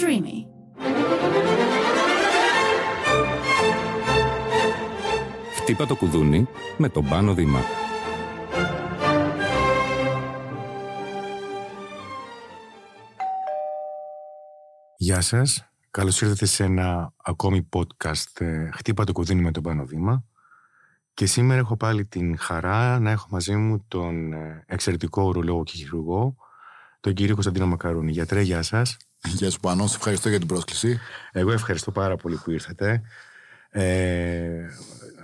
Streamy. Χτύπα το κουδούνι με τον Πάνο Δήμα. Γεια σας. Καλώς ήρθατε σε ένα ακόμη podcast ε, «Χτύπα το κουδούνι με τον Πάνο Δήμα». Και σήμερα έχω πάλι την χαρά να έχω μαζί μου τον ε, εξαιρετικό ουρολόγο και χειρουργό, τον κύριο Κωνσταντίνο Μακαρούνη. Γιατρέ, γεια σας. Γεια σου Πάνο, σε ευχαριστώ για την πρόσκληση. Εγώ ευχαριστώ πάρα πολύ που ήρθατε. Ε,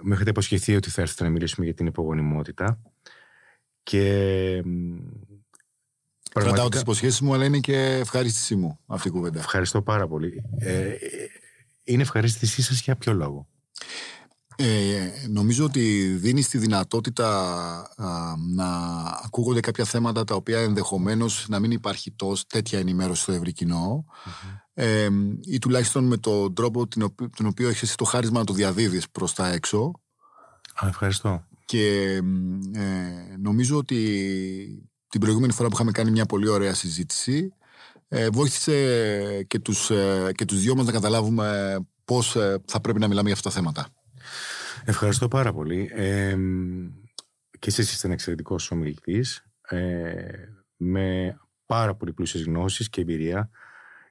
με είχατε υποσχεθεί ότι θα έρθετε να μιλήσουμε για την υπογονιμότητα. Και μ, Κρατάω τις υποσχέσεις μου, αλλά είναι και ευχαρίστησή μου αυτή η κουβέντα. Ευχαριστώ πάρα πολύ. Ε, είναι ευχαρίστησή σας για ποιο λόγο; Ε, νομίζω ότι δίνεις τη δυνατότητα α, να ακούγονται κάποια θέματα τα οποία ενδεχομένως να μην υπάρχει τόσο τέτοια ενημέρωση στο ευρύ κοινό ε, ή τουλάχιστον με τον τρόπο την οποίο, τον οποίο έχεις εσύ το χάρισμα να το διαδίδεις προς τα έξω Α, ευχαριστώ. και ε, νομίζω ότι την προηγούμενη φορά που είχαμε κάνει μια πολύ ωραία συζήτηση ε, βοήθησε και τους, ε, και τους δυο μας να καταλάβουμε πώς ε, θα πρέπει να μιλάμε για αυτά τα θέματα. Ευχαριστώ πάρα πολύ. Ε, και εσείς είστε ένα εξαιρετικός ομιλητής ε, με πάρα πολύ πλούσιες γνώσεις και εμπειρία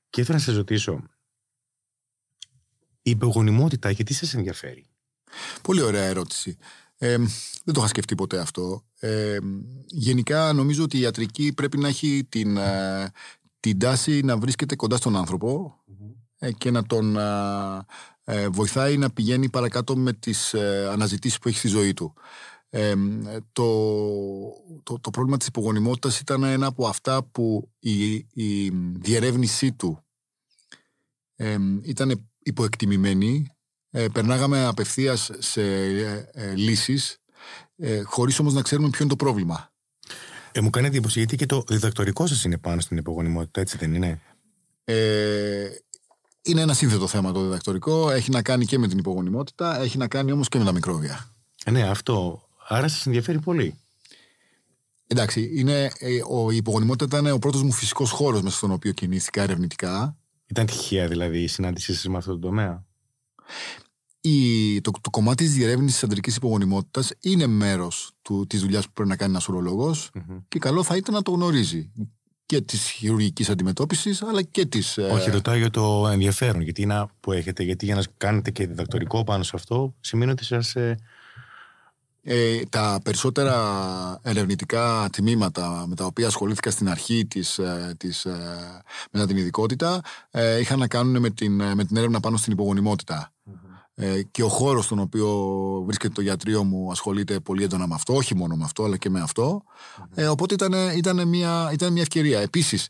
και ήθελα να σας ρωτήσω η υπογονιμότητα γιατί σας ενδιαφέρει; Πολύ ωραία ερώτηση. Ε, δεν το είχα σκεφτεί ποτέ αυτό. Ε, γενικά νομίζω ότι η ιατρική πρέπει να έχει την, ε, την τάση να βρίσκεται κοντά στον άνθρωπο ε, και να τον ε, ε, βοηθάει να πηγαίνει παρακάτω με τις ε, αναζητήσεις που έχει στη ζωή του. Ε, το, το, το πρόβλημα της υπογονιμότητας ήταν ένα από αυτά που η, η διερεύνησή του ε, ήταν υποεκτιμημένη. Ε, περνάγαμε απευθείας σε ε, ε, λύσεις ε, χωρίς όμως να ξέρουμε ποιο είναι το πρόβλημα. Ε, μου κάνει εντύπωση γιατί και το διδακτορικό σας είναι πάνω στην υπογονιμότητα, έτσι δεν είναι; Ε, είναι ένα σύνθετο θέμα το διδακτορικό. Έχει να κάνει και με την υπογονιμότητα, έχει να κάνει όμως και με τα μικρόβια. Ε, ναι, αυτό. Άρα σας ενδιαφέρει πολύ. Εντάξει, είναι, ε, ο, η υπογονιμότητα ήταν ο πρώτος μου φυσικός χώρος μέσα στον οποίο κινήθηκα ερευνητικά. Ήταν τυχαία δηλαδή η συνάντησή σας με αυτό το τομέα. Η, το, το κομμάτι της διερεύνησης της αντρικής υπογονιμότητας είναι μέρος του, της δουλειάς που πρέπει να κάνει ένας ουρολόγος και καλό θα ήταν να το γνωρίζει και της χειρουργικής αντιμετώπισης αλλά και της... ε, Όχι, ρωτάω για το ενδιαφέρον γιατί είναι που έχετε. Γιατί για να κάνετε και διδακτορικό πάνω σε αυτό σημαίνει ότι σας... ε, Ε, τα περισσότερα ερευνητικά τμήματα με τα οποία ασχολήθηκα στην αρχή της, ε, της, ε, μετά την ειδικότητα ε, είχαν να κάνουν με την, ε, με την έρευνα πάνω στην υπογονιμότητα. Ε, και ο χώρος στον οποίο βρίσκεται το ιατρείο μου ασχολείται πολύ έντονα με αυτό, όχι μόνο με αυτό αλλά και με αυτό. Ε, οπότε ήταν, ήταν, μια, ήταν μια ευκαιρία. Επίσης,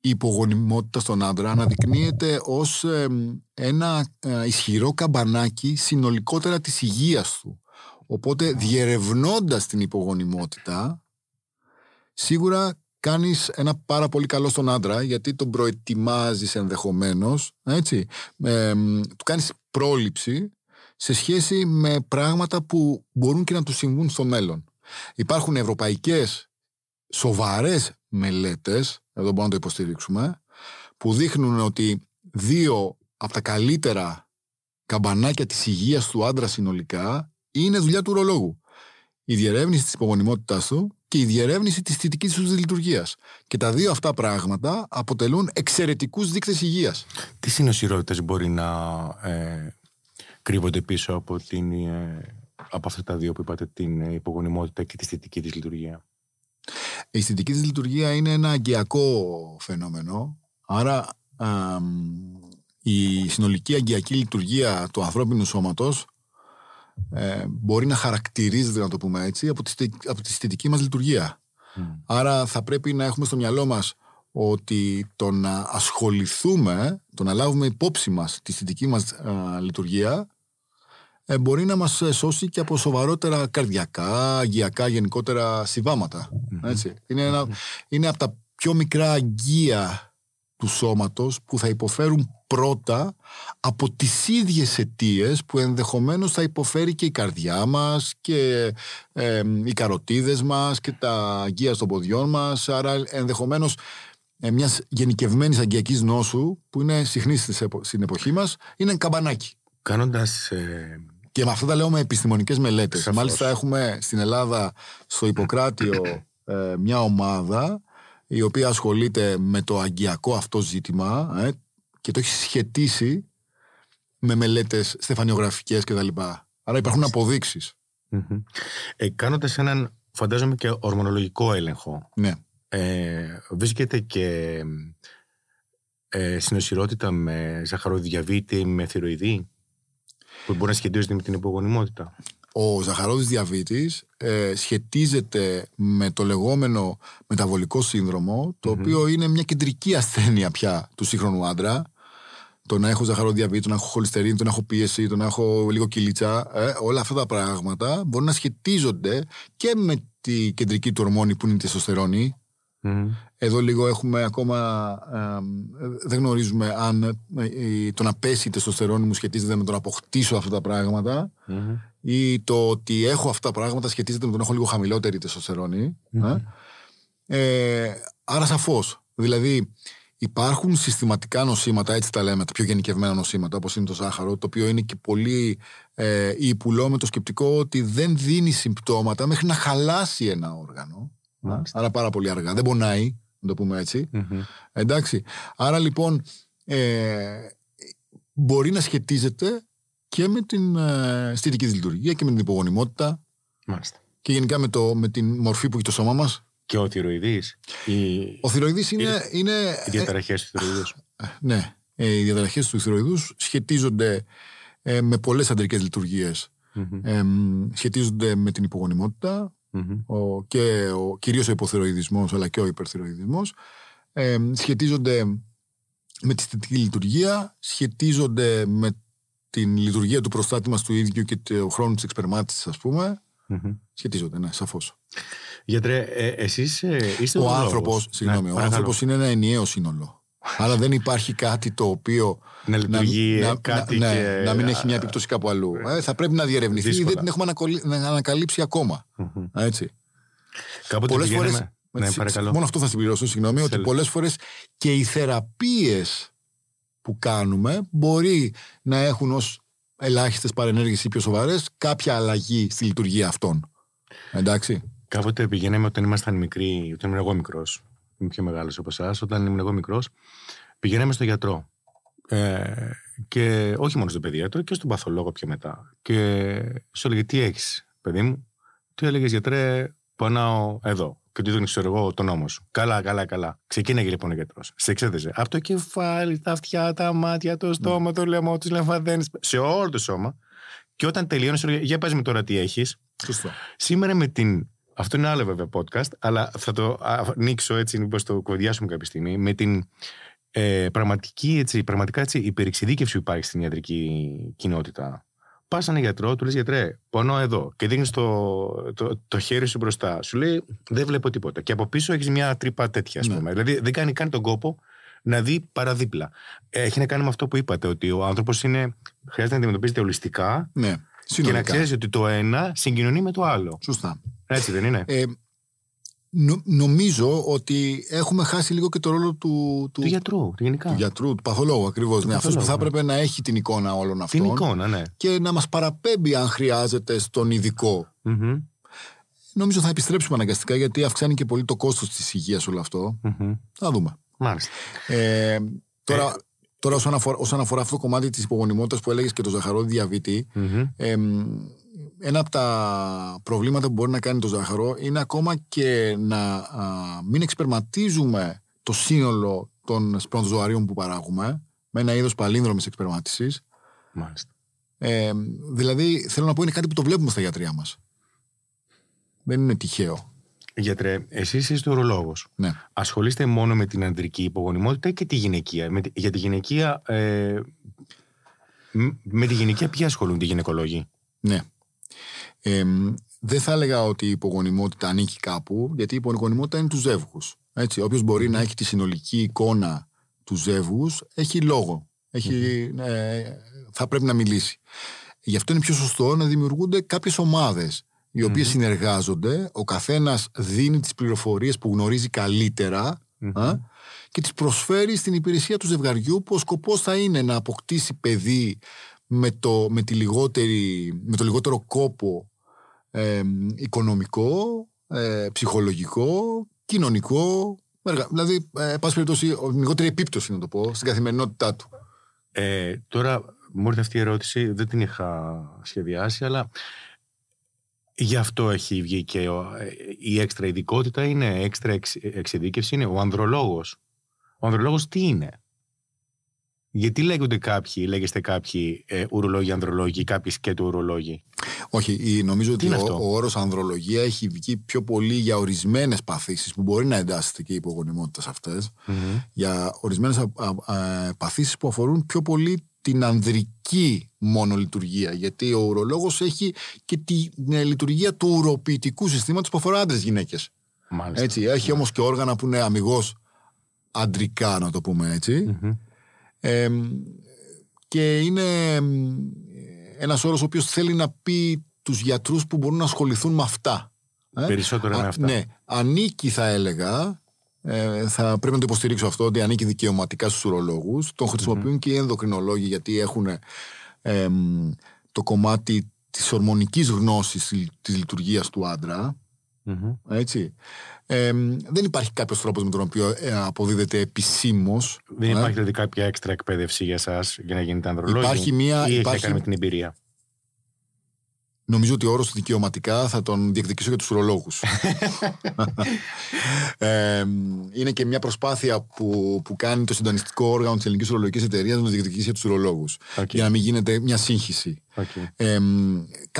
η υπογονιμότητα στον άντρα αναδεικνύεται ως ε, ένα ε, ισχυρό καμπανάκι συνολικότερα της υγείας του. Οπότε διερευνώντας την υπογονιμότητα σίγουρα κάνεις ένα πάρα πολύ καλό στον άντρα γιατί τον προετοιμάζεις ενδεχομένως έτσι, ε, μ, του κάνεις πρόληψη σε σχέση με πράγματα που μπορούν και να τους συμβούν στο μέλλον. Υπάρχουν ευρωπαϊκές σοβαρές μελέτες, εδώ μπορούμε να το υποστηρίξουμε, που δείχνουν ότι δύο από τα καλύτερα καμπανάκια της υγείας του άντρα συνολικά είναι δουλειά του ουρολόγου. Η διερεύνηση της υπογονιμότητάς του και η διερεύνηση της θετικής τους λειτουργίας. Και τα δύο αυτά πράγματα αποτελούν εξαιρετικούς δείκτες υγείας. Τι συνοσυρότητες μπορεί να ε, κρύβονται πίσω από, την, ε, από αυτά τα δύο που είπατε, την ε, υπογονιμότητα και τη θετική της λειτουργία; Η αισθητική της λειτουργία είναι ένα αγκιακό φαινόμενο. Άρα αμ, η συνολική αγκιακή λειτουργία του ανθρώπινου σώματος ε, μπορεί να χαρακτηρίζεται, να το πούμε έτσι, από τη, στε- από τη αισθητική μας λειτουργία. Άρα θα πρέπει να έχουμε στο μυαλό μας ότι το να ασχοληθούμε, το να λάβουμε υπόψη μας τη αισθητική μας α, λειτουργία ε, μπορεί να μας ε, σώσει και από σοβαρότερα καρδιακά, αγγειακά γενικότερα συμβάματα. Έτσι. Είναι, ένα, είναι από τα πιο μικρά αγγεία του σώματος που θα υποφέρουν πρώτα από τις ίδιες αιτίες που ενδεχομένως θα υποφέρει και η καρδιά μας και ε, οι καροτίδες μας και τα αγγεία των ποδιών μας άρα ενδεχομένως ε, μιας γενικευμένης αγκιακή νόσου που είναι συχνή στην εποχή μας, είναι καμπανάκι. Κάνοντας. Και με αυτά τα λέω με επιστημονικές μελέτες. Μάλιστα, έχουμε στην Ελλάδα, στο Ιπποκράτιο, ε, μια ομάδα η οποία ασχολείται με το αγκιακό αυτό ζήτημα ε, και το έχει σχετίσει με μελέτες στεφανιογραφικές κτλ. Άρα υπάρχουν αποδείξεις. Mm-hmm. Ε, κάνοντας έναν, φαντάζομαι και ορμονολογικό έλεγχο. Ναι. Ε, βρίσκεται και ε, συνοσυρότητα με ζαχαροδιαβήτη, με θηροειδή, που μπορεί να σχετίζεται με την υπογονιμότητα. Ο ζαχαρόδης διαβήτης ε, σχετίζεται με το λεγόμενο μεταβολικό σύνδρομο, το οποίο είναι μια κεντρική ασθένεια πια του σύγχρονου άντρα. Το να έχω ζαχαροδιαβήτη, το να έχω χολυστερίνη, το να έχω πίεση, το να έχω λίγο κυλίτσα, ε, όλα αυτά τα πράγματα μπορούν να σχετίζονται και με τη κεντρική του ορμόνη που είναι η τεστοστερόνη, εδώ λίγο έχουμε ακόμα. δεν γνωρίζουμε αν ε, το να πέσει η τεστοστερόνη μου σχετίζεται με το να αποκτήσω αυτά τα πραγματα ή το ότι έχω αυτά τα πράγματα σχετίζεται με το να έχω λίγο χαμηλότερη τεστοστερόνη. Ε, άρα σαφώς. Δηλαδή, υπάρχουν συστηματικά νοσήματα, έτσι τα λέμε, τα πιο γενικευμένα νοσήματα, όπως είναι το ζάχαρο, το οποίο είναι και πολύ ε, υπουλό με το σκεπτικό ότι δεν δίνει συμπτώματα μέχρι να χαλάσει ένα όργανο. Άρα πάρα πολύ αργά. Δεν πονάει, να το πούμε Εντάξει. Άρα λοιπόν ε, μπορεί να σχετίζεται και με την ε, στητική λειτουργία και με την υπογονιμότητα. Μάλιστα. Και γενικά με, το, με την μορφή που έχει το σώμα μας. Και ο θηροειδής. Η... Ο θηροειδής είναι... Οι, είναι... οι διαταραχές του θηροειδούς. Ε, ναι. Ε, οι διαταραχές του θηροειδούς σχετίζονται ε, με πολλές αντρικές λειτουργίες. Ε, σχετίζονται με την υπογονιμότητα, ο, και ο, κυρίως ο υποθυροειδισμός αλλά και ο υπερθυροειδισμός ε, σχετίζονται με τη θετική λειτουργία, σχετίζονται με την λειτουργία του προστάτη μας του ίδιου και το χρόνο της εξπερμάτισης ας πούμε. Σχετίζονται, ναι, σαφώς. Γιατρέ, ε, εσείς ε, είστε ο άνθρωπος, συγγνώμη, ναι, ο άνθρωπος είναι ένα ενιαίο σύνολο. Άρα δεν υπάρχει κάτι το οποίο να λειτουργεί να, κάτι να, και... ναι, να μην έχει μια επίπτωση κάπου αλλού. Ε, θα πρέπει να διερευνηθεί ή δεν την έχουμε ανακαλύψει ακόμα. Έτσι. Κάποτε πολλές φορές, ναι, παρακαλώ. Μόνο αυτό θα συμπληρώσω, συγγνώμη, ότι πολλές φορές και οι θεραπείες που κάνουμε μπορεί να έχουν ως ελάχιστες παρενέργειες ή πιο σοβαρές κάποια αλλαγή στη λειτουργία αυτών. Εντάξει. Κάποτε πηγαίναμε όταν ήμασταν μικροί, όταν ήμουν εγώ μικρός, είμαι πιο μεγάλος από εσάς, όταν ήμουν εγώ μικρός, πηγαίναμε στο γιατρό. Ε, και όχι μόνο στον παιδίατρο, και στον παθολόγο πιο μετά. Και σου έλεγε τι έχεις, παιδί μου; Τι έλεγες γιατρέ, πονάω εδώ. Και του ξέρω εγώ τον νόμο σου. Καλά, καλά, καλά. Ξεκίναγε λοιπόν ο γιατρός. Σε εξέδεσε. Από το κεφάλι, τα αυτιά, τα μάτια, το στόμα, το λαιμό, τους λεμφαδένες. Σε όλο το σώμα. Και όταν τελείωνες, σου έλεγε, για πες με τώρα τι έχεις. Σήμερα με την αυτό είναι άλλο βέβαια podcast, αλλά θα το ανοίξω έτσι, μήπως το κοδιάσουμε κάποια στιγμή, με την ε, πραγματική, έτσι, πραγματικά έτσι, υπερεξειδίκευση που υπάρχει στην ιατρική κοινότητα. Πας έναν γιατρό, του λες γιατρέ, πονώ εδώ και δείχνεις το, το, το, χέρι σου μπροστά. Σου λέει δεν βλέπω τίποτα. Και από πίσω έχεις μια τρύπα τέτοια, ας ναι. πούμε. Δηλαδή δεν κάνει καν τον κόπο να δει παραδίπλα. Έχει να κάνει με αυτό που είπατε, ότι ο άνθρωπος χρειάζεται να αντιμετωπίζεται ολιστικά. Ναι. Και να ξέρεις ότι το ένα συγκοινωνεί με το άλλο. Σωστά. Έτσι δεν είναι; Ε, νομίζω ότι έχουμε χάσει λίγο και το ρόλο του, του, του γιατρού, γενικά. Του γιατρού, του παθολόγου ακριβώς. Ναι, αυτός που θα ναι. έπρεπε να έχει την εικόνα όλων αυτών. Την εικόνα, ναι. Και να μας παραπέμπει αν χρειάζεται στον ειδικό. Mm-hmm. Νομίζω θα επιστρέψουμε αναγκαστικά γιατί αυξάνει και πολύ το κόστος της υγείας όλο αυτό. Mm-hmm. Θα δούμε. Μάλιστα. Ε, τώρα, ε, Τώρα, όσον αφορά, όσον αφορά αυτό το κομμάτι της υπογονιμότητα που έλεγες και το ζαχαρό διαβήτη, ένα από τα προβλήματα που μπορεί να κάνει το ζάχαρο είναι ακόμα και να μην εξπερματίζουμε το σύνολο των σπροντοζωαρίων που παράγουμε με ένα είδος παλίνδρομης εξπερμάτισης. Μάλιστα. Ε, δηλαδή, θέλω να πω, είναι κάτι που το βλέπουμε στα γιατρία μας. Δεν είναι τυχαίο. Γιατρέ, εσείς είστε ουρολόγο. Ναι. Ασχολείστε μόνο με την ανδρική υπογονιμότητα και τη γυναικεία; Με, για τη γυναικεία. Ε, με τη γυναικεία, ποιοι ασχολούνται οι γυναικολόγοι; Ναι. Ε, δεν θα έλεγα ότι η υπογονιμότητα ανήκει κάπου, γιατί η υπογονιμότητα είναι τους ζεύγους. Όποιος μπορεί να έχει τη συνολική εικόνα του ζεύγους, έχει λόγο. Έχει, ε, θα πρέπει να μιλήσει. Γι' αυτό είναι πιο σωστό να δημιουργούνται κάποιες ομάδες οι οποιε συνεργάζονται, ο καθένας δίνει τις πληροφορίες που γνωρίζει α, και τις προσφέρει στην υπηρεσία του ζευγαριού που ο σκοπός θα είναι να αποκτήσει παιδί με το, με τη λιγότερη, με το λιγότερο κόπο ε, οικονομικό, ε, ψυχολογικό, κοινωνικό, δηλαδή, ε, πάση περιπτώσει, λιγότερη επίπτωση, να το πω, στην καθημερινότητά του. Ε, τώρα, μου ήρθε αυτή η ερώτηση, δεν την είχα σχεδιάσει, αλλά γι' αυτό έχει βγει και η έξτρα ειδικότητα, είναι έξτρα εξειδίκευση, είναι ο ανδρολόγος. Ο ανδρολόγος τι είναι; Γιατί λέγονται κάποιοι, λέγεστε κάποιοι ε, ουρολόγοι, ανδρολόγοι, κάποιοι σκέτο ουρολόγοι; Όχι, νομίζω ότι ο, ο όρος ανδρολογία έχει βγει πιο πολύ για ορισμένες παθήσεις που μπορεί να εντάσσεται και η υπογονιμότητα σε αυτε Για ορισμένες παθήσεις που αφορούν πιο πολύ την ανδρική μόνο λειτουργία. Γιατί ο ουρολόγος έχει και τη ε, λειτουργία του ουροποιητικού συστήματος που αφορά άντρες γυναίκες. Έτσι, έχει όμως και όργανα που είναι αμυγός αντρικά, να το πούμε και είναι ένας όρος ο οποίος θέλει να πει τους γιατρούς που μπορούν να ασχοληθούν με αυτά. Ε; Περισσότερο με αυτά. Ναι, ανήκει θα έλεγα, ε, θα πρέπει να το υποστηρίξω αυτό, ότι ανήκει δικαιωματικά στους ουρολόγους. Τον χρησιμοποιούν και οι ενδοκρινολόγοι γιατί έχουν το κομμάτι της ορμονικής γνώσης της λειτουργίας του άντρα. Έτσι. Ε, δεν υπάρχει κάποιος τρόπος με τον οποίο ε, αποδίδεται επισήμως. Δεν ε. υπάρχει δηλαδή κάποια έξτρα εκπαίδευση για εσάς για να γίνετε ανδρολόγοι; Υπάρχει μία. Ή υπάρχει... έχει κάνει με την εμπειρία; Νομίζω ότι ο όρος δικαιωματικά θα τον διεκδικήσω για τους ουρολόγους. ε, είναι και μια προσπάθεια που, που κάνει το συντονιστικό όργανο της Ελληνικής Ουρολογικής Εταιρείας να διεκδικήσει για τους ουρολόγους. Okay. Για να μην γίνεται μια σύγχυση. Okay. Ε,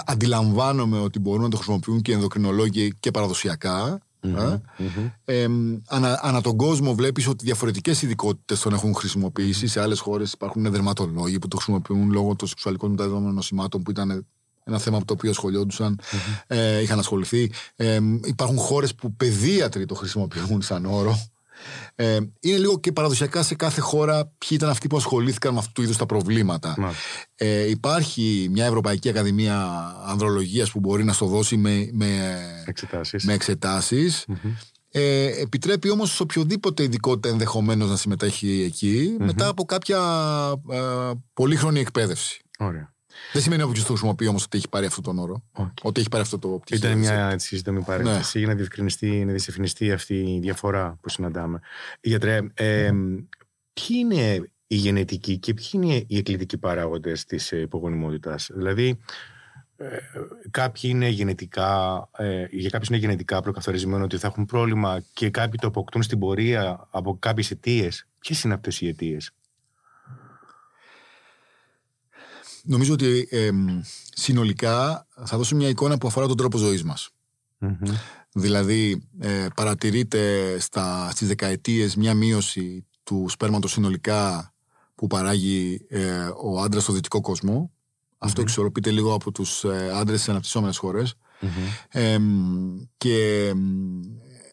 αντιλαμβάνομαι ότι μπορούν να το χρησιμοποιούν και ενδοκρινολόγοι και παραδοσιακά. Ε, ανα, ανά τον κόσμο βλέπεις ότι διαφορετικές ειδικότητες τον έχουν χρησιμοποιήσει. Σε άλλες χώρες υπάρχουν δερματολόγοι που το χρησιμοποιούν λόγω των σεξουαλικών μεταδεδομένων νοσημάτων που ήταν ένα θέμα από το οποίο ε, είχαν ασχοληθεί. Ε, υπάρχουν χώρες που παιδίατροι το χρησιμοποιούν σαν όρο. Ε, είναι λίγο και παραδοσιακά σε κάθε χώρα ποιοι ήταν αυτοί που ασχολήθηκαν με αυτού του είδους τα προβλήματα. Ε, υπάρχει μια Ευρωπαϊκή Ακαδημία Ανδρολογίας που μπορεί να στο δώσει με, με εξετάσεις. Με εξετάσεις. Ε, επιτρέπει όμως σε οποιοδήποτε ειδικότητα ενδεχομένως να συμμετέχει μετά από κάποια ε, πολύχρονη εκπαίδευση. Ωραία. Δεν σημαίνει όποιο το χρησιμοποιεί όμως ότι έχει πάρει αυτόν τον όρο. Ότι έχει πάρει αυτό το πτυχίο. Ήταν μια έτσι σύντομη παρένθεση ναι. για να διευκρινιστεί, να διευκρινιστεί αυτή η διαφορά που συναντάμε. Γιατρέ, ε, ποιοι είναι οι γενετικοί και ποιοι είναι οι εκκλητικοί παράγοντες της υπογονιμότητας; Δηλαδή, ε, κάποιοι είναι γενετικά, ε, για κάποιους είναι γενετικά προκαθορισμένο ότι θα έχουν πρόβλημα και κάποιοι το αποκτούν στην πορεία από κάποιες αιτίες. Ποιες είναι αυτές οι αιτίες, νομίζω ότι συνολικά θα δώσω μια εικόνα που αφορά τον τρόπο ζωής μας. Δηλαδή ε, παρατηρείται στα, στις δεκαετίες μια μείωση του σπέρματος συνολικά που παράγει ε, ο άντρας στο δυτικό κόσμο. Αυτό εξορροπείται λίγο από τους ε, άντρες στις αναπτυσσόμενες χώρες. και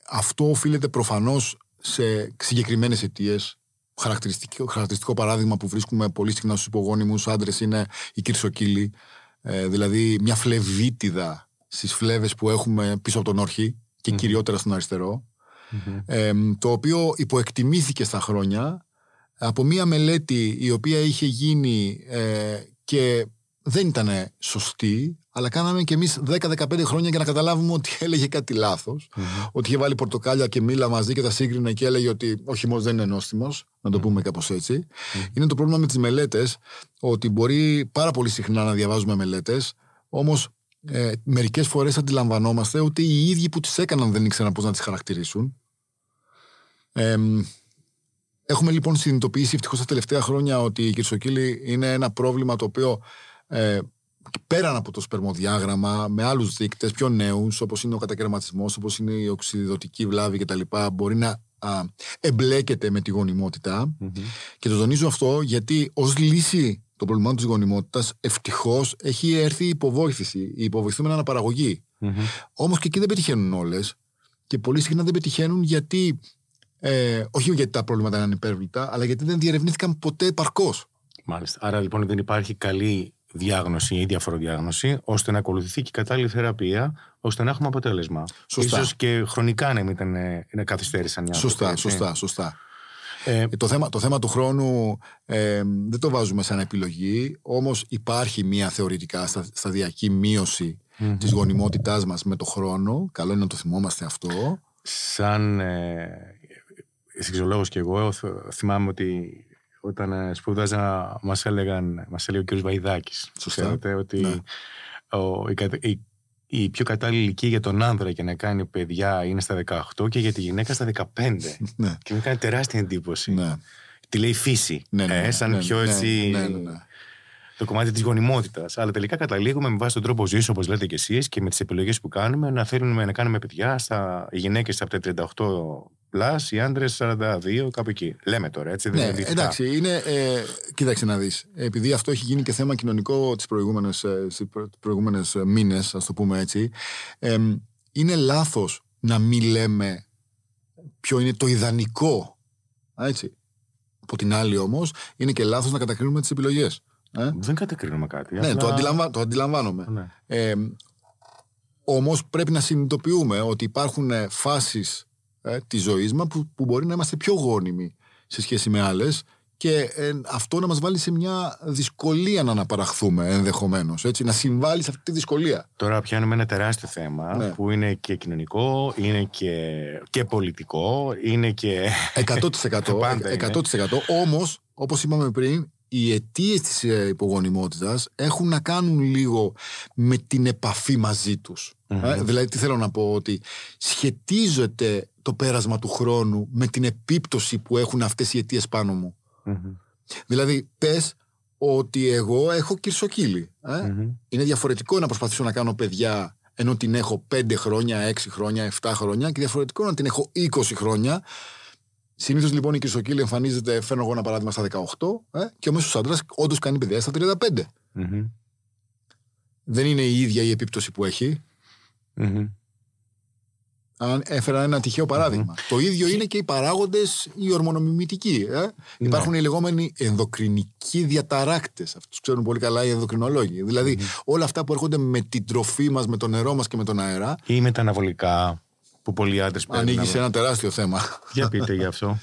αυτό οφείλεται προφανώς σε συγκεκριμένες αιτίες χαρακτηριστικό, χαρακτηριστικό παράδειγμα που βρίσκουμε πολύ συχνά στους υπογόνιμους άντρες είναι η κυρσοκύλη. Ε, δηλαδή μια φλεβίτιδα στις φλέβες που έχουμε πίσω από τον όρχη και κυριότερα στον αριστερο ε, το οποίο υποεκτιμήθηκε στα χρόνια από μια μελέτη η οποία είχε γίνει ε, και δεν ήταν σωστή, αλλά κάναμε και εμείς 10-15 χρόνια για να καταλάβουμε ότι έλεγε κάτι Ότι είχε βάλει πορτοκάλια και μήλα μαζί και τα σύγκρινε και έλεγε ότι ο χυμός δεν είναι νόστιμος, να το πούμε κάπως έτσι. Είναι το πρόβλημα με τις μελέτες, ότι μπορεί πάρα πολύ συχνά να διαβάζουμε μελέτες, όμως ε, μερικές φορές αντιλαμβανόμαστε ότι οι ίδιοι που τις έκαναν δεν ήξεραν πώς να τις χαρακτηρίσουν. Ε, έχουμε λοιπόν συνειδητοποιήσει ευτυχώς τα τελευταία χρόνια ότι η κυρσοκύλη είναι ένα πρόβλημα το οποίο ε, πέραν από το σπερμοδιάγραμμα, με άλλους δείκτες πιο νέους, όπως είναι ο κατακαιρματισμός, όπως είναι η οξυδοτική βλάβη κτλ. μπορεί να α, εμπλέκεται με τη γονιμοτητα Και το τονίζω αυτό γιατί ως λύση το πρόβλημα της γονιμότητας ευτυχώς έχει έρθει η υποβόηθηση, η υποβοηθούμενη αναπαραγωγή. Όμως και εκεί δεν πετυχαίνουν όλες και πολύ συχνά δεν πετυχαίνουν γιατί ε, όχι γιατί τα προβλήματα είναι υπέρβλητα, αλλά γιατί δεν διερευνήθηκαν ποτέ επαρκώς. Μάλιστα. Άρα λοιπόν δεν υπάρχει καλή διάγνωση ή διαφοροδιάγνωση, ώστε να ακολουθηθεί και η κατάλληλη θεραπεία, ώστε να έχουμε αποτέλεσμα. Σωστά. Ίσως και χρονικά να μην ήταν, να καθυστέρησαν μια Σωστά, σωστά, σωστά. Ε, το, θέμα, το θέμα του χρόνου ε, δεν το βάζουμε σαν επιλογή, όμως υπάρχει μια θεωρητικά σταδιακή μείωση mm-hmm. της γονιμότητάς μας με το χρόνο. Καλό είναι να το θυμόμαστε αυτό. Σαν ε, σεξολόγος και εγώ θυμάμαι ότι όταν ε, σπούδαζα μας έλεγαν, μας έλεγε ο κ. Βαϊδάκης. Σωστά. ότι ναι. ο, η, η, η πιο κατάλληλη ηλικία για τον άνδρα για να κάνει παιδιά είναι στα 18 και για τη γυναίκα στα 15. Ναι. Και μου κάνει τεράστια εντύπωση. Ναι. Τη λέει φύση. Ναι, ναι, ε, ναι, σαν ναι, πιο ναι, έτσι. ναι, ναι, ναι. Το κομμάτι της γονιμότητας. Αλλά τελικά καταλήγουμε με βάση τον τρόπο ζωής, όπως λέτε κι εσείς, και με τις επιλογές που κάνουμε, να θέλουμε να κάνουμε παιδιά στα οι γυναίκες από τα 38 plus, οι άντρες 42, κάπου εκεί. Λέμε τώρα, έτσι. Ναι, δεν είναι εντάξει, είναι, ε, κοίταξε να δεις. Επειδή αυτό έχει γίνει και θέμα κοινωνικό τις προηγούμενες προηγούμενες μήνες, ας το πούμε έτσι, ε, είναι λάθος να μην λέμε ποιο είναι το ιδανικό. Έτσι. Από την άλλη όμως, είναι και λάθος να κατακρίνουμε τις επιλογές. Ε; Δεν κατακρίνουμε κάτι. Ναι, απλά... το, αντιλαμβα... το αντιλαμβάνομαι. Ναι. Ε, όμως πρέπει να συνειδητοποιούμε ότι υπάρχουν ε, φάσεις ε, της ζωής μας που, που μπορεί να είμαστε πιο γόνιμοι σε σχέση με άλλες και ε, αυτό να μας βάλει σε μια δυσκολία να αναπαραχθούμε ενδεχομένως, έτσι, να συμβάλλει σε αυτή τη δυσκολία. Τώρα πιάνουμε ένα τεράστιο θέμα Ναι. που είναι και κοινωνικό, είναι και, και πολιτικό, είναι και... 100%. Πάντα είναι. 100%. Όμως, όπως είπαμε πριν, οι αιτίες της ε, υπογονιμότητας έχουν να κάνουν λίγο με την επαφή μαζί τους. Ε, δηλαδή, τι θέλω να πω, ότι σχετίζεται το πέρασμα του χρόνου με την επίπτωση που έχουν αυτές οι αιτίες πάνω μου. Μμμ. Δηλαδή, πες ότι εγώ έχω κυρσοκύλι. Ε; Μμμ. Είναι διαφορετικό να προσπαθήσω να κάνω παιδιά ενώ την έχω 5 χρόνια, 6 χρόνια, 7 χρόνια και διαφορετικό να την έχω 20 χρόνια. Συνήθως λοιπόν η κυρσοκύλη εμφανίζεται, φέρνω εγώ ένα παράδειγμα στα 18 ε, και ο μέσος άντρας όντως κάνει παιδιά στα 35. Μμμ. Δεν είναι η ίδια η επίπτωση που έχει. Μμμ. Αν έφερα ένα τυχαίο παράδειγμα. Το ίδιο είναι και οι παράγοντες οι ορμονομιμητικοί. Ε. Υπάρχουν οι λεγόμενοι ενδοκρινικοί διαταράκτες. Αυτούς ξέρουν πολύ καλά οι ενδοκρινολόγοι. Δηλαδή όλα αυτά που έρχονται με την τροφή μας, με το νερό μας και με τον αέρα. Ή με τα αναβολικά που πολλοί άντρες παίρνουν. Ανοίγει σε ένα τεράστιο θέμα. Για πείτε γι' αυτό.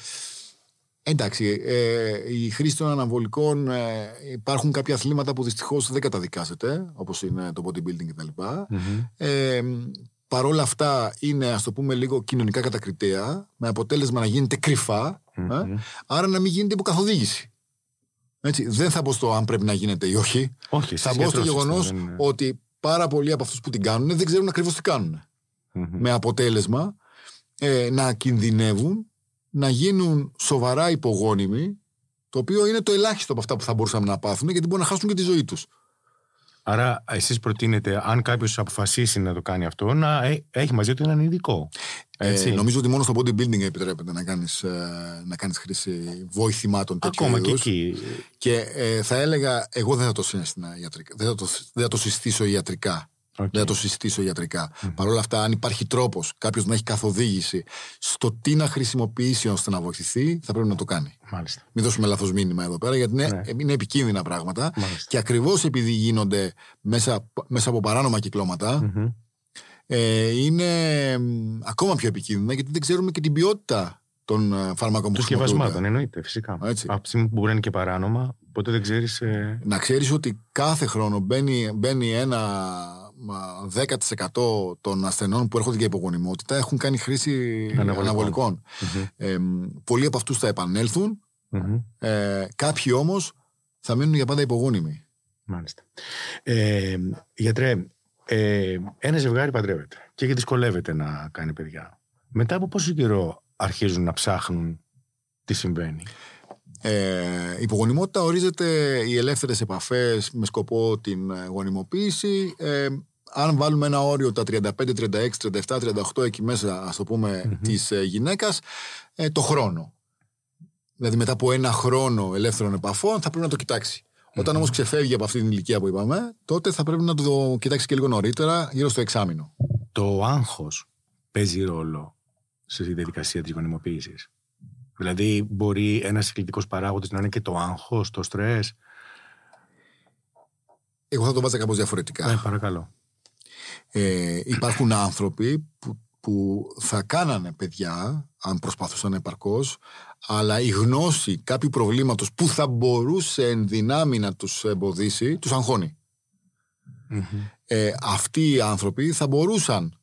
Εντάξει, ε, η χρήση των αναβολικών ε, υπάρχουν κάποια αθλήματα που δυστυχώς δεν καταδικάζεται, όπως είναι το bodybuilding κτλ. Ε, Παρ' όλα αυτά είναι, ας το πούμε, λίγο κοινωνικά κατακριτέα, με αποτέλεσμα να γίνεται κρυφά, ε, άρα να μην γίνεται υποκαθοδήγηση. Έτσι, δεν θα μπω στο αν πρέπει να γίνεται ή όχι. Όχι, θα εσείς μπω στο γιατρός γεγονός είστε, δεν είναι. ότι πάρα πολλοί από αυτούς που την κάνουν δεν ξέρουν ακριβώς τι κάνουν. Μμμ. Με αποτέλεσμα ε, να κινδυνεύουν να γίνουν σοβαρά υπογόνιμοι, το οποίο είναι το ελάχιστο από αυτά που θα μπορούσαμε να πάθουν, γιατί μπορούν να χάσουν και τη ζωή τους. Άρα, εσείς προτείνετε, αν κάποιος αποφασίσει να το κάνει αυτό, να ε- έχει μαζί του έναν ειδικό. Έτσι; Ε, νομίζω ότι μόνο στο bodybuilding επιτρέπεται να κάνεις, ε, να κάνεις χρήση βοηθημάτων τέτοιου Ακόμα και είδους. εκεί. Και ε, θα έλεγα, εγώ δεν θα το, συστήνα ιατρικά, δεν θα το, δεν θα το συστήσω ιατρικά. Οκ. Δεν θα το συστήσω ιατρικά. Παρ' όλα αυτά, αν υπάρχει τρόπος κάποιος να έχει καθοδήγηση στο τι να χρησιμοποιήσει ώστε να βοηθηθεί, θα πρέπει να το κάνει. Μάλιστα. Μην δώσουμε λάθος μήνυμα εδώ πέρα, γιατί είναι, Ναι. είναι επικίνδυνα πράγματα. Μάλιστα. Και ακριβώς επειδή γίνονται μέσα, μέσα από παράνομα κυκλώματα, Μμμ. ε, είναι μ, ακόμα πιο επικίνδυνα γιατί δεν ξέρουμε και την ποιότητα των ε, φάρμακων που Του χρησιμοποιούνται. σκευασμάτων, εννοείται, φυσικά. Έτσι. Από τη στιγμή που μπορεί να είναι και παράνομα, ποτέ δεν ξέρεις. Ε... Να ξέρεις ότι κάθε χρόνο μπαίνει, μπαίνει ένα μα, 10% των ασθενών που έρχονται για υπογονιμότητα έχουν κάνει χρήση Αναβολικών. αναβολικών. Ε, μ, πολλοί από αυτούς θα επανέλθουν, μμμ. ε, κάποιοι όμως θα μείνουν για πάντα υπογόνιμοι. Μάλιστα. Ε, γιατρέ, ε, ένα ζευγάρι παντρεύεται και δυσκολεύεται να κάνει παιδιά. Μετά από πόσο καιρό αρχίζουν να ψάχνουν τι συμβαίνει; Ε, η υπογονιμότητα ορίζεται οι ελεύθερες επαφές με σκοπό την ε, γονιμοποίηση. Ε, αν βάλουμε ένα όριο τα 35, 36, 37, 38 εκεί μέσα, ας το πούμε, της ε, γυναίκας, ε, το χρόνο. Δηλαδή μετά από ένα χρόνο ελεύθερων επαφών θα πρέπει να το κοιτάξει. Όταν όμως ξεφεύγει από αυτή την ηλικία που είπαμε, τότε θα πρέπει να το κοιτάξει και λίγο νωρίτερα, γύρω στο εξάμεινο. Το άγχος παίζει ρόλο στη διαδικασία της γονιμοποίησης; Δηλαδή μπορεί ένας εκκλητικός παράγοντας να είναι και το άγχος, το στρες; Εγώ θα το βάζα κάπως διαφορετικά. Ναι, παρακαλώ. Ε, υπάρχουν άνθρωποι που που θα κάνανε παιδιά, αν προσπαθούσαν επαρκώς, αλλά η γνώση κάποιου προβλήματος που θα μπορούσε εν δυνάμει να τους εμποδίσει, τους αγχωνει Ε, αυτοί οι άνθρωποι θα μπορούσαν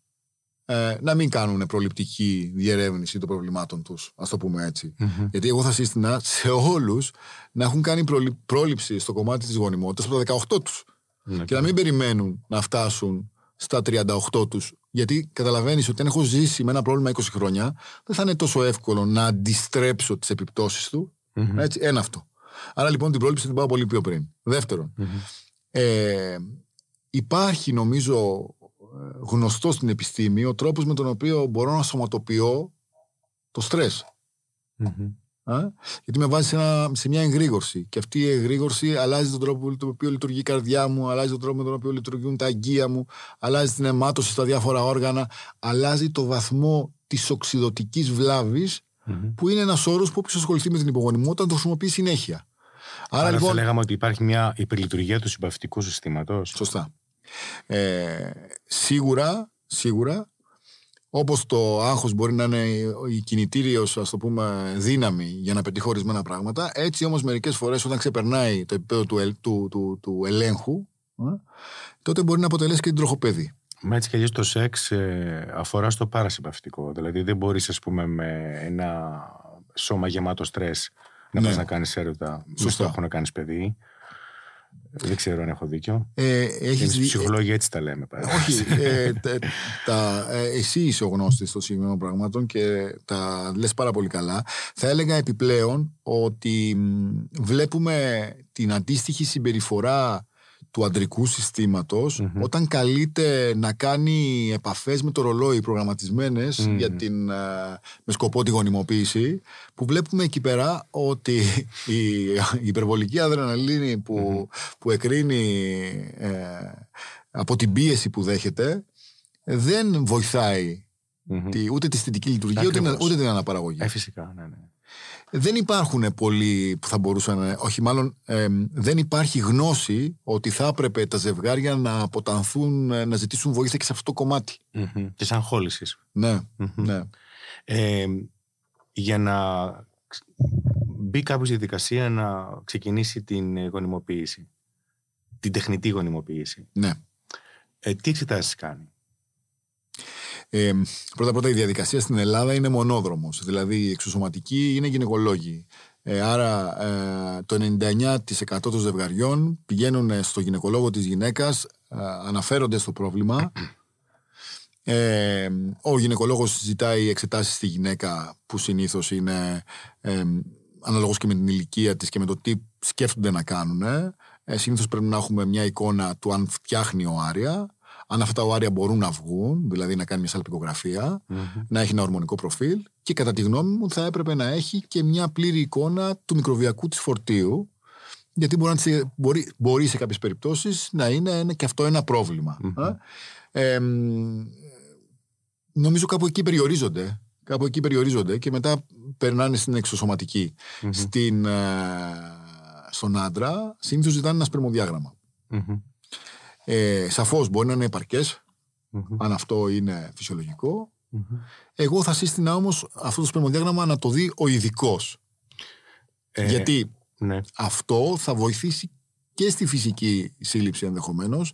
ε, να μην κάνουν προληπτική διερεύνηση των προβλημάτων τους, ας το πούμε έτσι. Γιατί εγώ θα σύστηνα σε όλους να έχουν κάνει πρόληψη στο κομμάτι της γονιμότητας από τα 18 τους. Ναι, και να μην περιμένουν να φτάσουν στα 38 τους γιατί καταλαβαίνεις ότι αν έχω ζήσει με ένα πρόβλημα 20 χρόνια, δεν θα είναι τόσο εύκολο να αντιστρέψω τις επιπτώσεις του. Έτσι, ένα αυτό. Άρα λοιπόν την πρόληψη την πάω πολύ πιο πριν. δευτερον ε, υπάρχει νομίζω γνωστό στην επιστήμη ο τρόπος με τον οποίο μπορώ να σωματοποιώ το στρες. Γιατί με βάζει σε, σε, μια εγρήγορση. Και αυτή η εγρήγορση αλλάζει τον τρόπο με τον οποίο λειτουργεί η καρδιά μου, αλλάζει τον τρόπο με τον οποίο λειτουργούν τα αγκία μου, αλλάζει την αιμάτωση στα διάφορα όργανα, αλλάζει το βαθμό της οξυδοτικής που είναι ένας όρος που όποιος ασχοληθεί με την υπογονιμότητα το χρησιμοποιεί συνέχεια. Άρα, Άρα λοιπόν, θα λέγαμε ότι υπάρχει μια υπερλειτουργία του συμπαυτικού συστήματος. Σωστά. Ε, σίγουρα, σίγουρα Όπως το άγχος μπορεί να είναι η κινητήριος, ας το πούμε, δύναμη για να πετύχει ορισμένα πράγματα, έτσι όμως μερικές φορές όταν ξεπερνάει το επίπεδο του, του, του, του ελέγχου, ε, τότε μπορεί να αποτελέσει και την τροχοπέδη. Μα έτσι κι αλλιώς το σεξ ε, αφορά στο παρασυμπαυτικό. Δηλαδή δεν μπορείς, ας πούμε, με ένα σώμα γεμάτο στρες να ναι. να κάνεις έρωτα. Σωστά. Με στόχο να κάνεις παιδί. Δεν ξέρω αν έχω δίκιο. Ε, έχεις δει... ψυχολόγοι έτσι τα λέμε. Πάρα. Όχι. Ε, τα, ε, εσύ είσαι ο γνώστης των συγκεκριμένων πραγμάτων και τα λες πάρα πολύ καλά. Θα έλεγα επιπλέον ότι βλέπουμε την αντίστοιχη συμπεριφορά του αντρικού όταν καλείται να κάνει επαφές με το ρολόι προγραμματισμένες για την, ε, με σκοπό τη γονιμοποίηση που βλέπουμε εκεί πέρα ότι η, υπερβολική αδρεναλίνη που, που εκρίνει ε, από την πίεση που δέχεται δεν βοηθάει τη, ούτε τη αισθητική λειτουργία ούτε, ούτε, την αναπαραγωγή. Ε, φυσικά, ναι, ναι. Δεν υπάρχουν πολλοί που θα μπορούσαν, όχι μάλλον δεν υπάρχει γνώση ότι θα έπρεπε τα ζευγάρια να αποτανθούν, ε, να ζητήσουν βοήθεια και σε αυτό το κομμάτι. Mm-hmm. Της αγχόλησης. Ναι, ναι. για να μπει κάποιος στη διαδικασία να ξεκινήσει την γονιμοποίηση, την τεχνητή γονιμοποίηση. Ναι. Ε, τι εξετάσεις κάνει; Ε, πρώτα πρώτα η διαδικασία στην Ελλάδα είναι μονόδρομος, δηλαδή οι εξωσωματικοί είναι γυναικολόγοι. Ε, άρα ε, το 99% των ζευγαριών πηγαίνουν στο γυναικολόγο της γυναίκας, ε, αναφέρονται στο πρόβλημα. Ε, ο γυναικολόγος ζητάει εξετάσεις στη γυναίκα που συνήθως είναι ε, αναλόγως και με την ηλικία της και με το τι σκέφτονται να κάνουν. Ε, συνήθως πρέπει να έχουμε μια εικόνα του αν φτιάχνει ο Άρια αν αυτά τα οάρια μπορούν να βγουν, δηλαδή να κάνει μια σαλπικογραφία, να έχει ένα ορμονικό προφίλ και κατά τη γνώμη μου θα έπρεπε να έχει και μια πλήρη εικόνα του μικροβιακού της φορτίου γιατί μπορεί, να, μπορεί, μπορεί σε κάποιες περιπτώσεις να είναι, και αυτό ένα πρόβλημα. Ε, νομίζω κάπου εκεί περιορίζονται. Κάπου εκεί περιορίζονται και μετά περνάνε στην εξωσωματικη Στην, ε, στον άντρα συνήθως ζητάνε ένα σπερμοδιάγραμμα. Ε, Σαφώς μπορεί να είναι αν αυτό είναι Εγώ θα σύστηνα όμως αυτό το σπερμοδιάγραμμα να το δει ο ειδικός. Ε, Γιατί ναι. αυτό θα βοηθήσει και στη φυσική σύλληψη ενδεχομένως,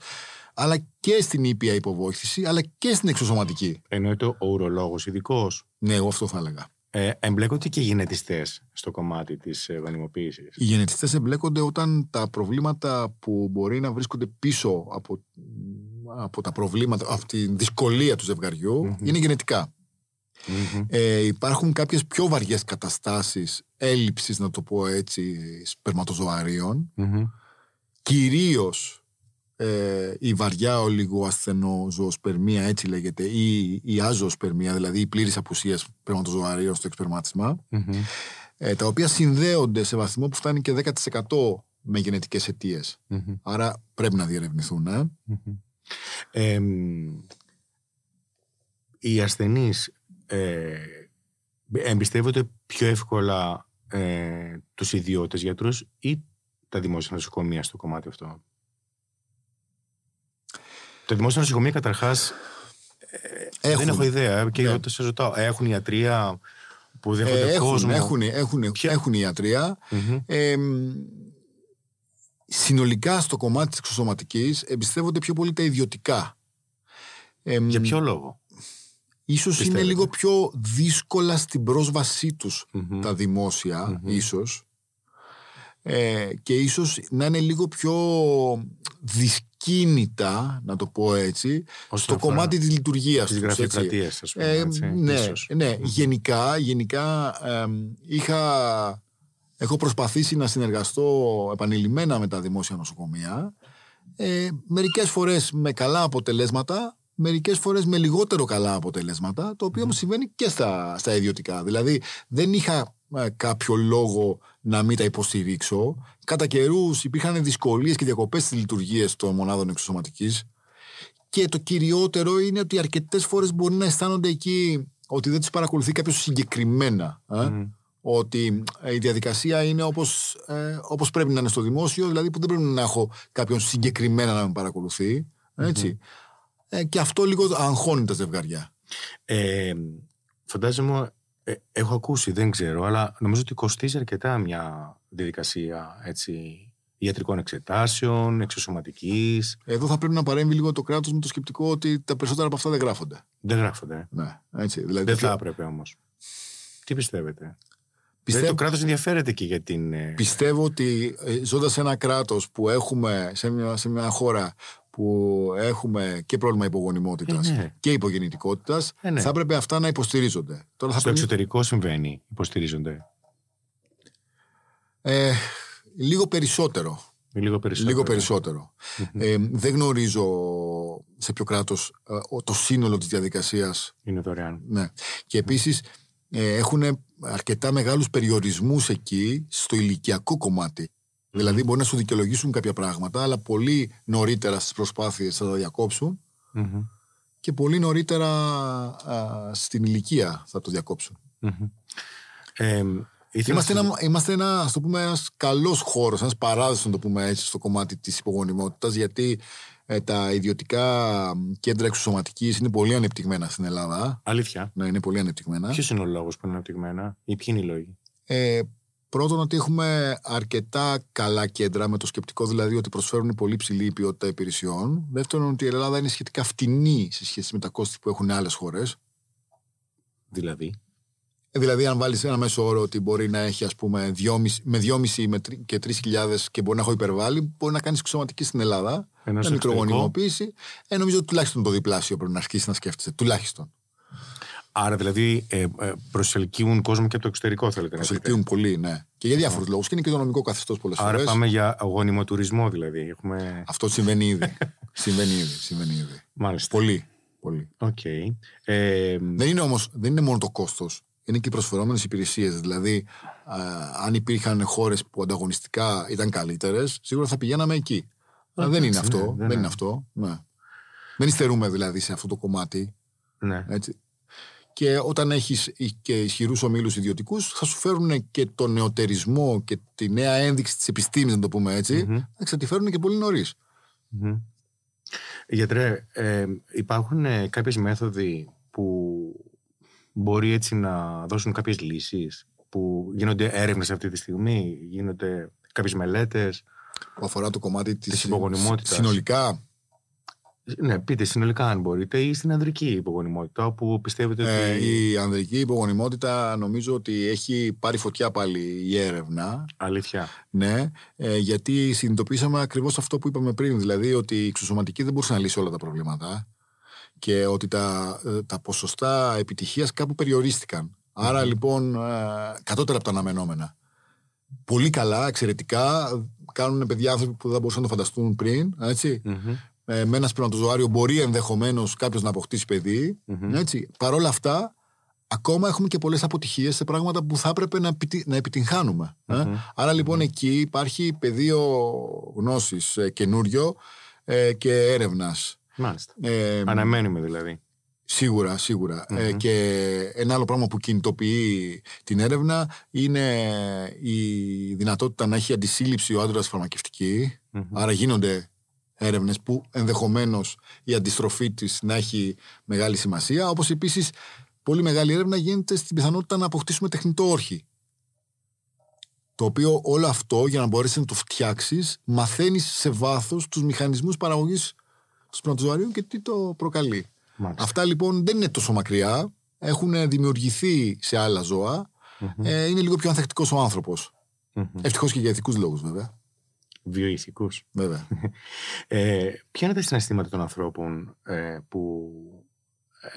αλλά και στην ήπια υποβόηθηση, αλλά και στην εξωσωματική. Εννοείται ο ουρολόγος ειδικός. Ναι, εγώ αυτό θα έλεγα. Ε, εμπλέκονται και οι γενετιστές στο κομμάτι της ε, γονιμοποίησης. Οι γενετιστές εμπλέκονται όταν τα προβλήματα που μπορεί να βρίσκονται πίσω από, από τα προβλήματα, από τη δυσκολία του ζευγαριου είναι γενετικά. Ε, υπάρχουν κάποιες πιο βαριές καταστάσεις έλλειψης, να το πω έτσι, σπερματοζωαρίων. Κυρίως ε, η βαριά ολιγοασθενοζωοσπερμία, έτσι λέγεται, ή η άζωοσπερμία, δηλαδή η πλήρης απουσίας σπερματοζωαρίων στο εξπερματισμα ε, τα οποία συνδέονται σε βαθμό που φτάνει και 10% με γενετικές Άρα πρέπει να διερευνηθούν. Ε. οι ασθενείς ε, εμπιστεύονται πιο εύκολα ε, τους ιδιώτες γιατρούς ή τα δημόσια νοσοκομεία στο κομμάτι αυτό; Το δημόσιο νοσοκομείο καταρχάς δεν Έχουν. έχω ιδέα. Και Ναι. εγώ το σε ρωτάω. Έχουν ιατρία που δέχονται Ε, έχουν, κόσμο; έχουν, έχουν, Ποια- έχουν ιατρία. Μμμ. Ε, μ, συνολικά στο κομμάτι της εξωσωματικής εμπιστεύονται πιο πολύ τα ιδιωτικά. Ε, μ, Για ποιο λόγο; Ίσως είναι πιστεύετε; λίγο πιο δύσκολα στην πρόσβασή τους Μμμ. τα δημόσια, Μμμ. ίσως. Ε, και ίσως να είναι λίγο πιο δυσκίνητα, να το πω έτσι, Όσον στο αφορά κομμάτι της λειτουργίας Της τους. έτσι. γραφειοκρατίας, ας πούμε. Ε, έτσι, ναι, ίσως. ναι. Γενικά, γενικά εμ, είχα, έχω προσπαθήσει να συνεργαστώ επανειλημμένα με τα δημόσια νοσοκομεία. Ε, μερικές φορές με καλά αποτελέσματα, μερικές φορές με λιγότερο καλά αποτελέσματα, το οποίο όμως συμβαίνει και στα, στα ιδιωτικά. Δηλαδή δεν είχα ε, κάποιο λόγο να μην τα υποστηρίξω. Κατά καιρούς υπήρχαν δυσκολίες και διακοπές στις λειτουργίες των μονάδων εξωσωματικής. Και το κυριότερο είναι ότι αρκετές φορές μπορεί να αισθάνονται εκεί ότι δεν τους παρακολουθεί κάποιος συγκεκριμένα. ε. Μμμ. Ότι ε, η διαδικασία είναι όπως, ε, όπως πρέπει να είναι στο δημόσιο, δηλαδή που δεν πρέπει να έχω κάποιον συγκεκριμένα να με παρακολουθεί. Έτσι. Ε, και αυτό λίγο αγχώνει τα ζευγαριά. Ε, φαντάζομαι, ε, έχω ακούσει, δεν ξέρω, αλλά νομίζω ότι κοστίζει αρκετά μια διαδικασία έτσι, ιατρικών εξετάσεων, εξωσωματικής. Εδώ θα πρέπει να παρέμβει λίγο το κράτος με το σκεπτικό ότι τα περισσότερα από αυτά δεν γράφονται. Δεν γράφονται. ε. Ναι, έτσι. Δηλαδή, Δεν πιο- θα έπρεπε όμως. Τι πιστεύετε; Πιστεύω- Δηλαδή, το κράτος ενδιαφέρεται και για την... ε, Πιστεύω ότι ε, ζώντας σε ένα κράτος που έχουμε, σε μια, σε μια χώρα που έχουμε και πρόβλημα υπογονιμότητας Ε, ναι. και υπογεννητικότητας, Ε, ναι. θα έπρεπε αυτά να υποστηρίζονται. Τώρα θα Στο πρέπει, εξωτερικό συμβαίνει, υποστηρίζονται. ε, λίγο περισσότερο. Λίγο περισσότερο. Λίγο περισσότερο. Ε, δεν γνωρίζω σε ποιο κράτος ε, ο- το σύνολο της διαδικασίας. Είναι δωρεάν. Ναι. Και επίσης ε, έχουν αρκετά μεγάλους περιορισμούς εκεί στο ηλικιακό κομμάτι. Δηλαδή μπορεί να σου δικαιολογήσουν κάποια πράγματα, αλλά πολύ νωρίτερα στις προσπάθειες θα τα διακόψουν Μμμ. και πολύ νωρίτερα α, στην ηλικία θα το διακόψουν. Μμμ. Ε, ήθελα Είμαστε να- ένα, είμαστε ένα, ας το πούμε, ένας καλός χώρος, ένας παράδεισος, να το πούμε έτσι, στο κομμάτι της υπογονιμότητας, γιατί ε, τα ιδιωτικά κέντρα εξωσωματικής είναι πολύ ανεπτυγμένα στην Ελλάδα. Αλήθεια. Ναι, είναι πολύ ανεπτυγμένα. Ποιος είναι ο λόγος που είναι αναπτυγμένα ή ποιοι είναι οι λόγοι; Ε, πρώτον ότι έχουμε αρκετά καλά κέντρα με το σκεπτικό δηλαδή ότι προσφέρουν πολύ ψηλή ποιότητα υπηρεσιών. Δεύτερον ότι η Ελλάδα είναι σχετικά φτηνή σε σχέση με τα κόστη που έχουν άλλες χώρες. Δηλαδή; Ε, δηλαδή αν βάλεις ένα μέσο όρο ότι μπορεί να έχει ας πούμε 2,5 με 2,5 με τρι- και 3.000 και μπορεί να έχω υπερβάλλει, μπορεί να κάνεις εξωματική στην Ελλάδα, Ενώ με στο εξωτερικό. μικρογονιμοποίηση. Ε, νομίζω ότι τουλάχιστον το διπλάσιο πρέπει να αρχίσει να σκέφτεσαι. Τουλάχιστον. Άρα δηλαδή ε, ε, προσελκύουν κόσμο και από το εξωτερικό θέλετε να πείτε. Προσελκύουν πολύ, ναι. Και για διάφορους λόγους. Και είναι και το νομικό καθεστώς πολλές Άρα φορές. πάμε για γονιμοτουρισμό δηλαδή. Έχουμε... Αυτό συμβαίνει ήδη. συμβαίνει ήδη. Συμβαίνει ήδη. Μάλιστα. Πολύ. πολύ. Οκ. Ε, Δεν είναι όμως, δεν είναι μόνο το κόστος. Είναι και οι προσφερόμενες υπηρεσίες. Δηλαδή, α, αν υπήρχαν χώρες που ανταγωνιστικά ήταν καλύτερες, σίγουρα θα πηγαίναμε εκεί. Αλλά δεν είναι εντάξει, αυτό. ναι, δεν δεν είναι είναι. αυτό. Ναι. Δεν υστερούμε δηλαδή σε αυτό το κομμάτι. ναι. Έτσι. Και όταν έχεις και ισχυρούς ομίλους ιδιωτικούς, θα σου φέρουν και το νεοτερισμό και τη νέα ένδειξη της επιστήμης, να το πούμε έτσι, Μμμ. θα στα φέρουν και πολύ νωρίς. Μμμ. Γιατρέ, ε, υπάρχουν ε, κάποιες μέθοδοι που μπορεί έτσι να δώσουν κάποιες λύσεις που γίνονται έρευνες αυτή τη στιγμή, γίνονται κάποιες μελέτες. Που αφορά το κομμάτι της, Της υπογονιμότητας. Συνολικά, Ναι, πείτε συνολικά αν μπορείτε ή στην ανδρική υπογονιμότητα όπου πιστεύετε Ε, ότι... η ανδρική υπογονιμότητα νομίζω ότι έχει πάρει φωτιά πάλι η έρευνα. Αλήθεια. Ναι, ε, γιατί συνειδητοποίησαμε ακριβώς αυτό που είπαμε πριν, δηλαδή ότι η εξωσωματική δεν μπορούσε να λύσει όλα τα προβλήματα και ότι τα, ε, τα ποσοστά επιτυχίας κάπου περιορίστηκαν. Άρα λοιπόν, ε, κατώτερα από τα αναμενόμενα. Πολύ καλά, εξαιρετικά, κάνουν παιδιά άνθρωποι που δεν μπορούσαν να το φανταστούν πριν, έτσι. Μμμ. Ε, με ένα σπερματοζωάριο μπορεί ενδεχομένως κάποιος να αποκτήσει παιδί. Μμμ. Έτσι. Παρ' όλα αυτά, ακόμα έχουμε και πολλές αποτυχίες σε πράγματα που θα έπρεπε να, επιτυ- να επιτυγχάνουμε. ε. Μμμ. Άρα λοιπόν εκεί υπάρχει πεδίο γνώσης ε, καινούριο ε, και έρευνας. Μάλιστα. Ε, Αναμένουμε δηλαδή. Σίγουρα, σίγουρα. Ε, και ένα άλλο πράγμα που κινητοποιεί την έρευνα είναι η δυνατότητα να έχει αντισύλληψη ο άντρας φαρμακευτική. Μμμ. Άρα γίνονται έρευνες που ενδεχομένως η αντιστροφή της να έχει μεγάλη σημασία, όπως επίσης πολύ μεγάλη έρευνα γίνεται στην πιθανότητα να αποκτήσουμε τεχνητό όρχη. Το οποίο όλο αυτό για να μπορέσεις να το φτιάξεις, μαθαίνεις σε βάθος τους μηχανισμούς παραγωγής του σπερματοζωαρίων και τι το προκαλεί. Μάλιστα. Αυτά λοιπόν δεν είναι τόσο μακριά. Έχουν δημιουργηθεί σε άλλα ζώα. Ε, είναι λίγο πιο ανθεκτικός ο άνθρωπος. Μμμ. Ευτυχώς και για ηθικούς λόγους, βέβαια. Βιοειθικούς. βέβαια. Ε, ποια είναι τα συναισθήματα των ανθρώπων ε, που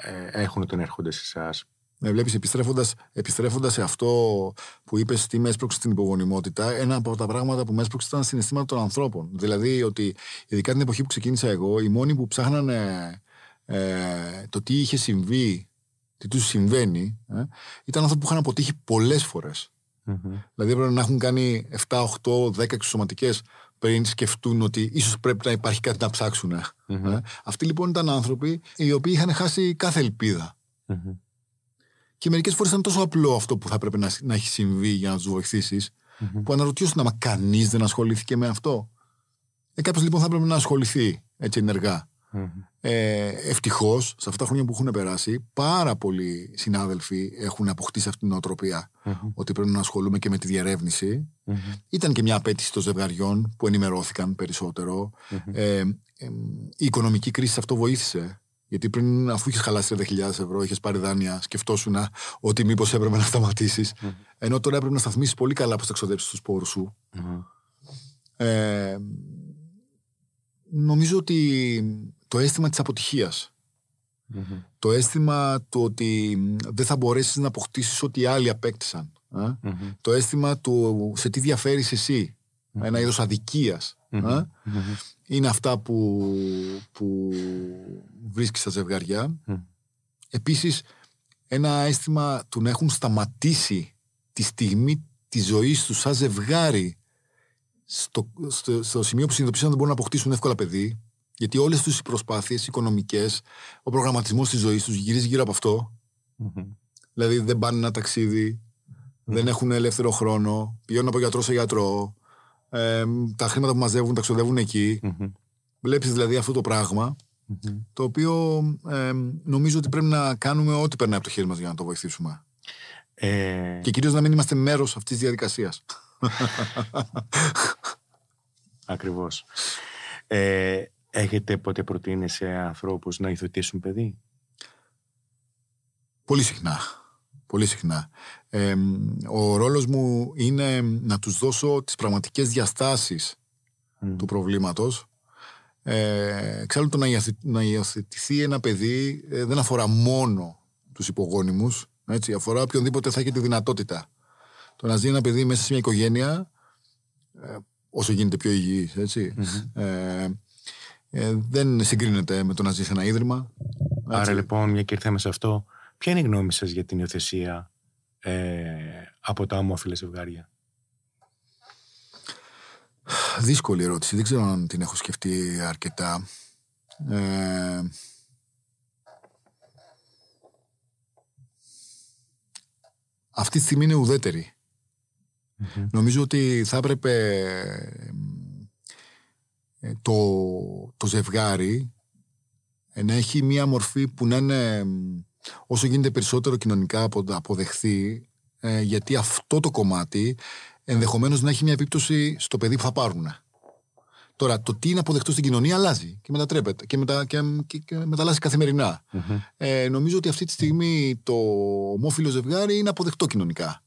ε, έχουν όταν έρχονται σε εσάς; Ναι, βλέπεις, επιστρέφοντας, επιστρέφοντας σε αυτό που είπες τι με έσπρωξε στην υπογονιμότητα, ένα από τα πράγματα που με έσπρωξε ήταν συναισθήματα των ανθρώπων. Δηλαδή ότι ειδικά την εποχή που ξεκίνησα εγώ, οι μόνοι που ψάχνανε ε, το τι είχε συμβεί, τι τους συμβαίνει, ε, ήταν άνθρωποι που είχαν αποτύχει πολλές φορές. Δηλαδή έπρεπε να έχουν κάνει 7, 8, 10 εξωσωματικές πριν σκεφτούν ότι ίσως πρέπει να υπάρχει κάτι να ψάξουν. Ε. Αυτοί λοιπόν ήταν άνθρωποι οι οποίοι είχαν χάσει κάθε ελπίδα. Και μερικές φορές ήταν τόσο απλό αυτό που θα πρέπει να, να έχει συμβεί για να τους βοηθήσεις, που αναρωτιώσουν άμα κανείς δεν ασχολήθηκε με αυτό. Ε, Κάποιος λοιπόν θα έπρεπε να ασχοληθεί έτσι ενεργά. Ε, Ευτυχώς, σε αυτά τα χρόνια που έχουν περάσει, πάρα πολλοί συνάδελφοι έχουν αποκτήσει αυτή την νοοτροπία ότι πρέπει να ασχολούμαι και με τη διερεύνηση. Ήταν και μια απέτηση των ζευγαριών που ενημερώθηκαν περισσότερο. Ε, ε, η οικονομική κρίση σε αυτό βοήθησε. Γιατί πριν, αφού είχες χαλάσει 30.000 ευρώ, είχες πάρει δάνεια, σκεφτόσουν ότι μήπως έπρεπε να σταματήσεις. Ενώ τώρα έπρεπε να σταθμίσεις πολύ καλά πώ θα εξοδέψεις του πόρους σου. Ε, νομίζω ότι το αίσθημα της αποτυχίας. Το αίσθημα του ότι δεν θα μπορέσεις να αποκτήσεις ό,τι οι άλλοι απέκτησαν ε. το αίσθημα του σε τι διαφέρεις εσύ ένα είδος αδικίας ε. είναι αυτά που, που βρίσκεις στα ζευγαριά. Επίσης ένα αίσθημα του να έχουν σταματήσει τη στιγμή της ζωής τους σαν ζευγάρι στο, στο, στο σημείο που συνειδητοποίησαν ότι δεν μπορούν να αποκτήσουν εύκολα παιδί, γιατί όλες τους οι προσπάθειες οικονομικές, ο προγραμματισμός της ζωής τους γυρίζει γύρω από αυτό. Δηλαδή δεν πάνε ένα ταξίδι, δεν έχουν ελεύθερο χρόνο, πηγαίνουν από γιατρό σε γιατρό, ε, τα χρήματα που μαζεύουν τα ξοδεύουν εκεί. Βλέπεις δηλαδή αυτό το πράγμα, το οποίο ε, νομίζω ότι πρέπει να κάνουμε ό,τι περνάει από το χέρι μας για να το βοηθήσουμε. Ε, Και κυρίως να μην είμαστε μέρος αυτής της διαδικασίας. Ακριβώς. Ε, έχετε ποτέ προτείνει σε ανθρώπους να υιοθετήσουν παιδί; Πολύ συχνά. Πολύ συχνά. Ε, ο ρόλος μου είναι να τους δώσω τις πραγματικές διαστάσεις του προβλήματος. Ε, εξάλλου το να, υιοθε- να υιοθετηθεί ένα παιδί ε, δεν αφορά μόνο τους υπογόνιμους. Έτσι, αφορά οποιονδήποτε θα έχει τη δυνατότητα. Το να ζει ένα παιδί μέσα σε μια οικογένεια, ε, όσο γίνεται πιο υγιής, έτσι, ε, ε, δεν συγκρίνεται με το να ζει σε ένα ίδρυμα. Άρα Έτσι. λοιπόν, μια και ήρθαμε σε αυτό, ποια είναι η γνώμη σας για την υιοθεσία ε, από τα ομόφυλα ζευγάρια; Δύσκολη ερώτηση. Δεν ξέρω αν την έχω σκεφτεί αρκετά. Ε, αυτή τη στιγμή είναι ουδέτερη. Νομίζω ότι θα έπρεπε ε, το, το ζευγάρι ε, να έχει μία μορφή που να είναι μ, όσο γίνεται περισσότερο κοινωνικά απο- αποδεχθεί ε, γιατί αυτό το κομμάτι ενδεχομένως να έχει μια επίπτωση στο παιδί που θα πάρουν. Τώρα, το τι είναι αποδεκτό στην κοινωνία αλλάζει και μετατρέπεται και, μετα, και, και, και μεταλλάσσει καθημερινά. Ε, νομίζω ότι αυτή τη στιγμή το ομόφυλο ζευγάρι είναι αποδεκτό κοινωνικά.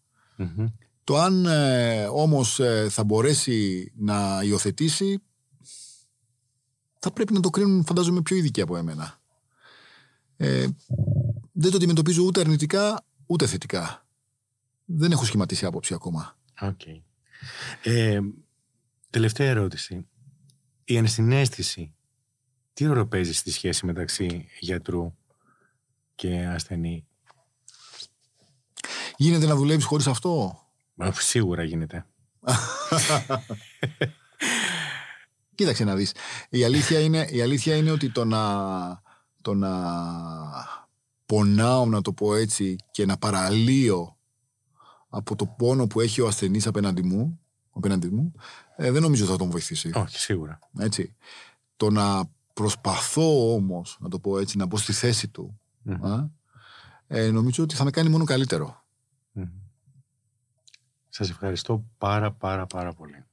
Το αν ε, όμως ε, θα μπορέσει να υιοθετήσει θα πρέπει να το κρίνουν φαντάζομαι πιο ειδικοί από εμένα. Ε, δεν το αντιμετωπίζω ούτε αρνητικά ούτε θετικά. Δεν έχω σχηματίσει άποψη ακόμα. Οκ. Ε, τελευταία ερώτηση. Η ενσυναίσθηση τι ρόλο παίζει στη σχέση μεταξύ γιατρού και ασθενή; Γίνεται να δουλεύεις χωρίς αυτό; Μα, Σίγουρα γίνεται. Κοίταξε να δεις. Η αλήθεια είναι, η αλήθεια είναι ότι το να, το να πονάω, να το πω έτσι, και να παραλύω από το πόνο που έχει ο ασθενής απέναντι μου, απέναντι μου ε, δεν νομίζω θα τον βοηθήσει. Όχι, σίγουρα. Έτσι. το να προσπαθώ όμως, να το πω έτσι, να μπω στη θέση του, α, ε, νομίζω ότι θα με κάνει μόνο καλύτερο. Σας ευχαριστώ πάρα πάρα πάρα πολύ.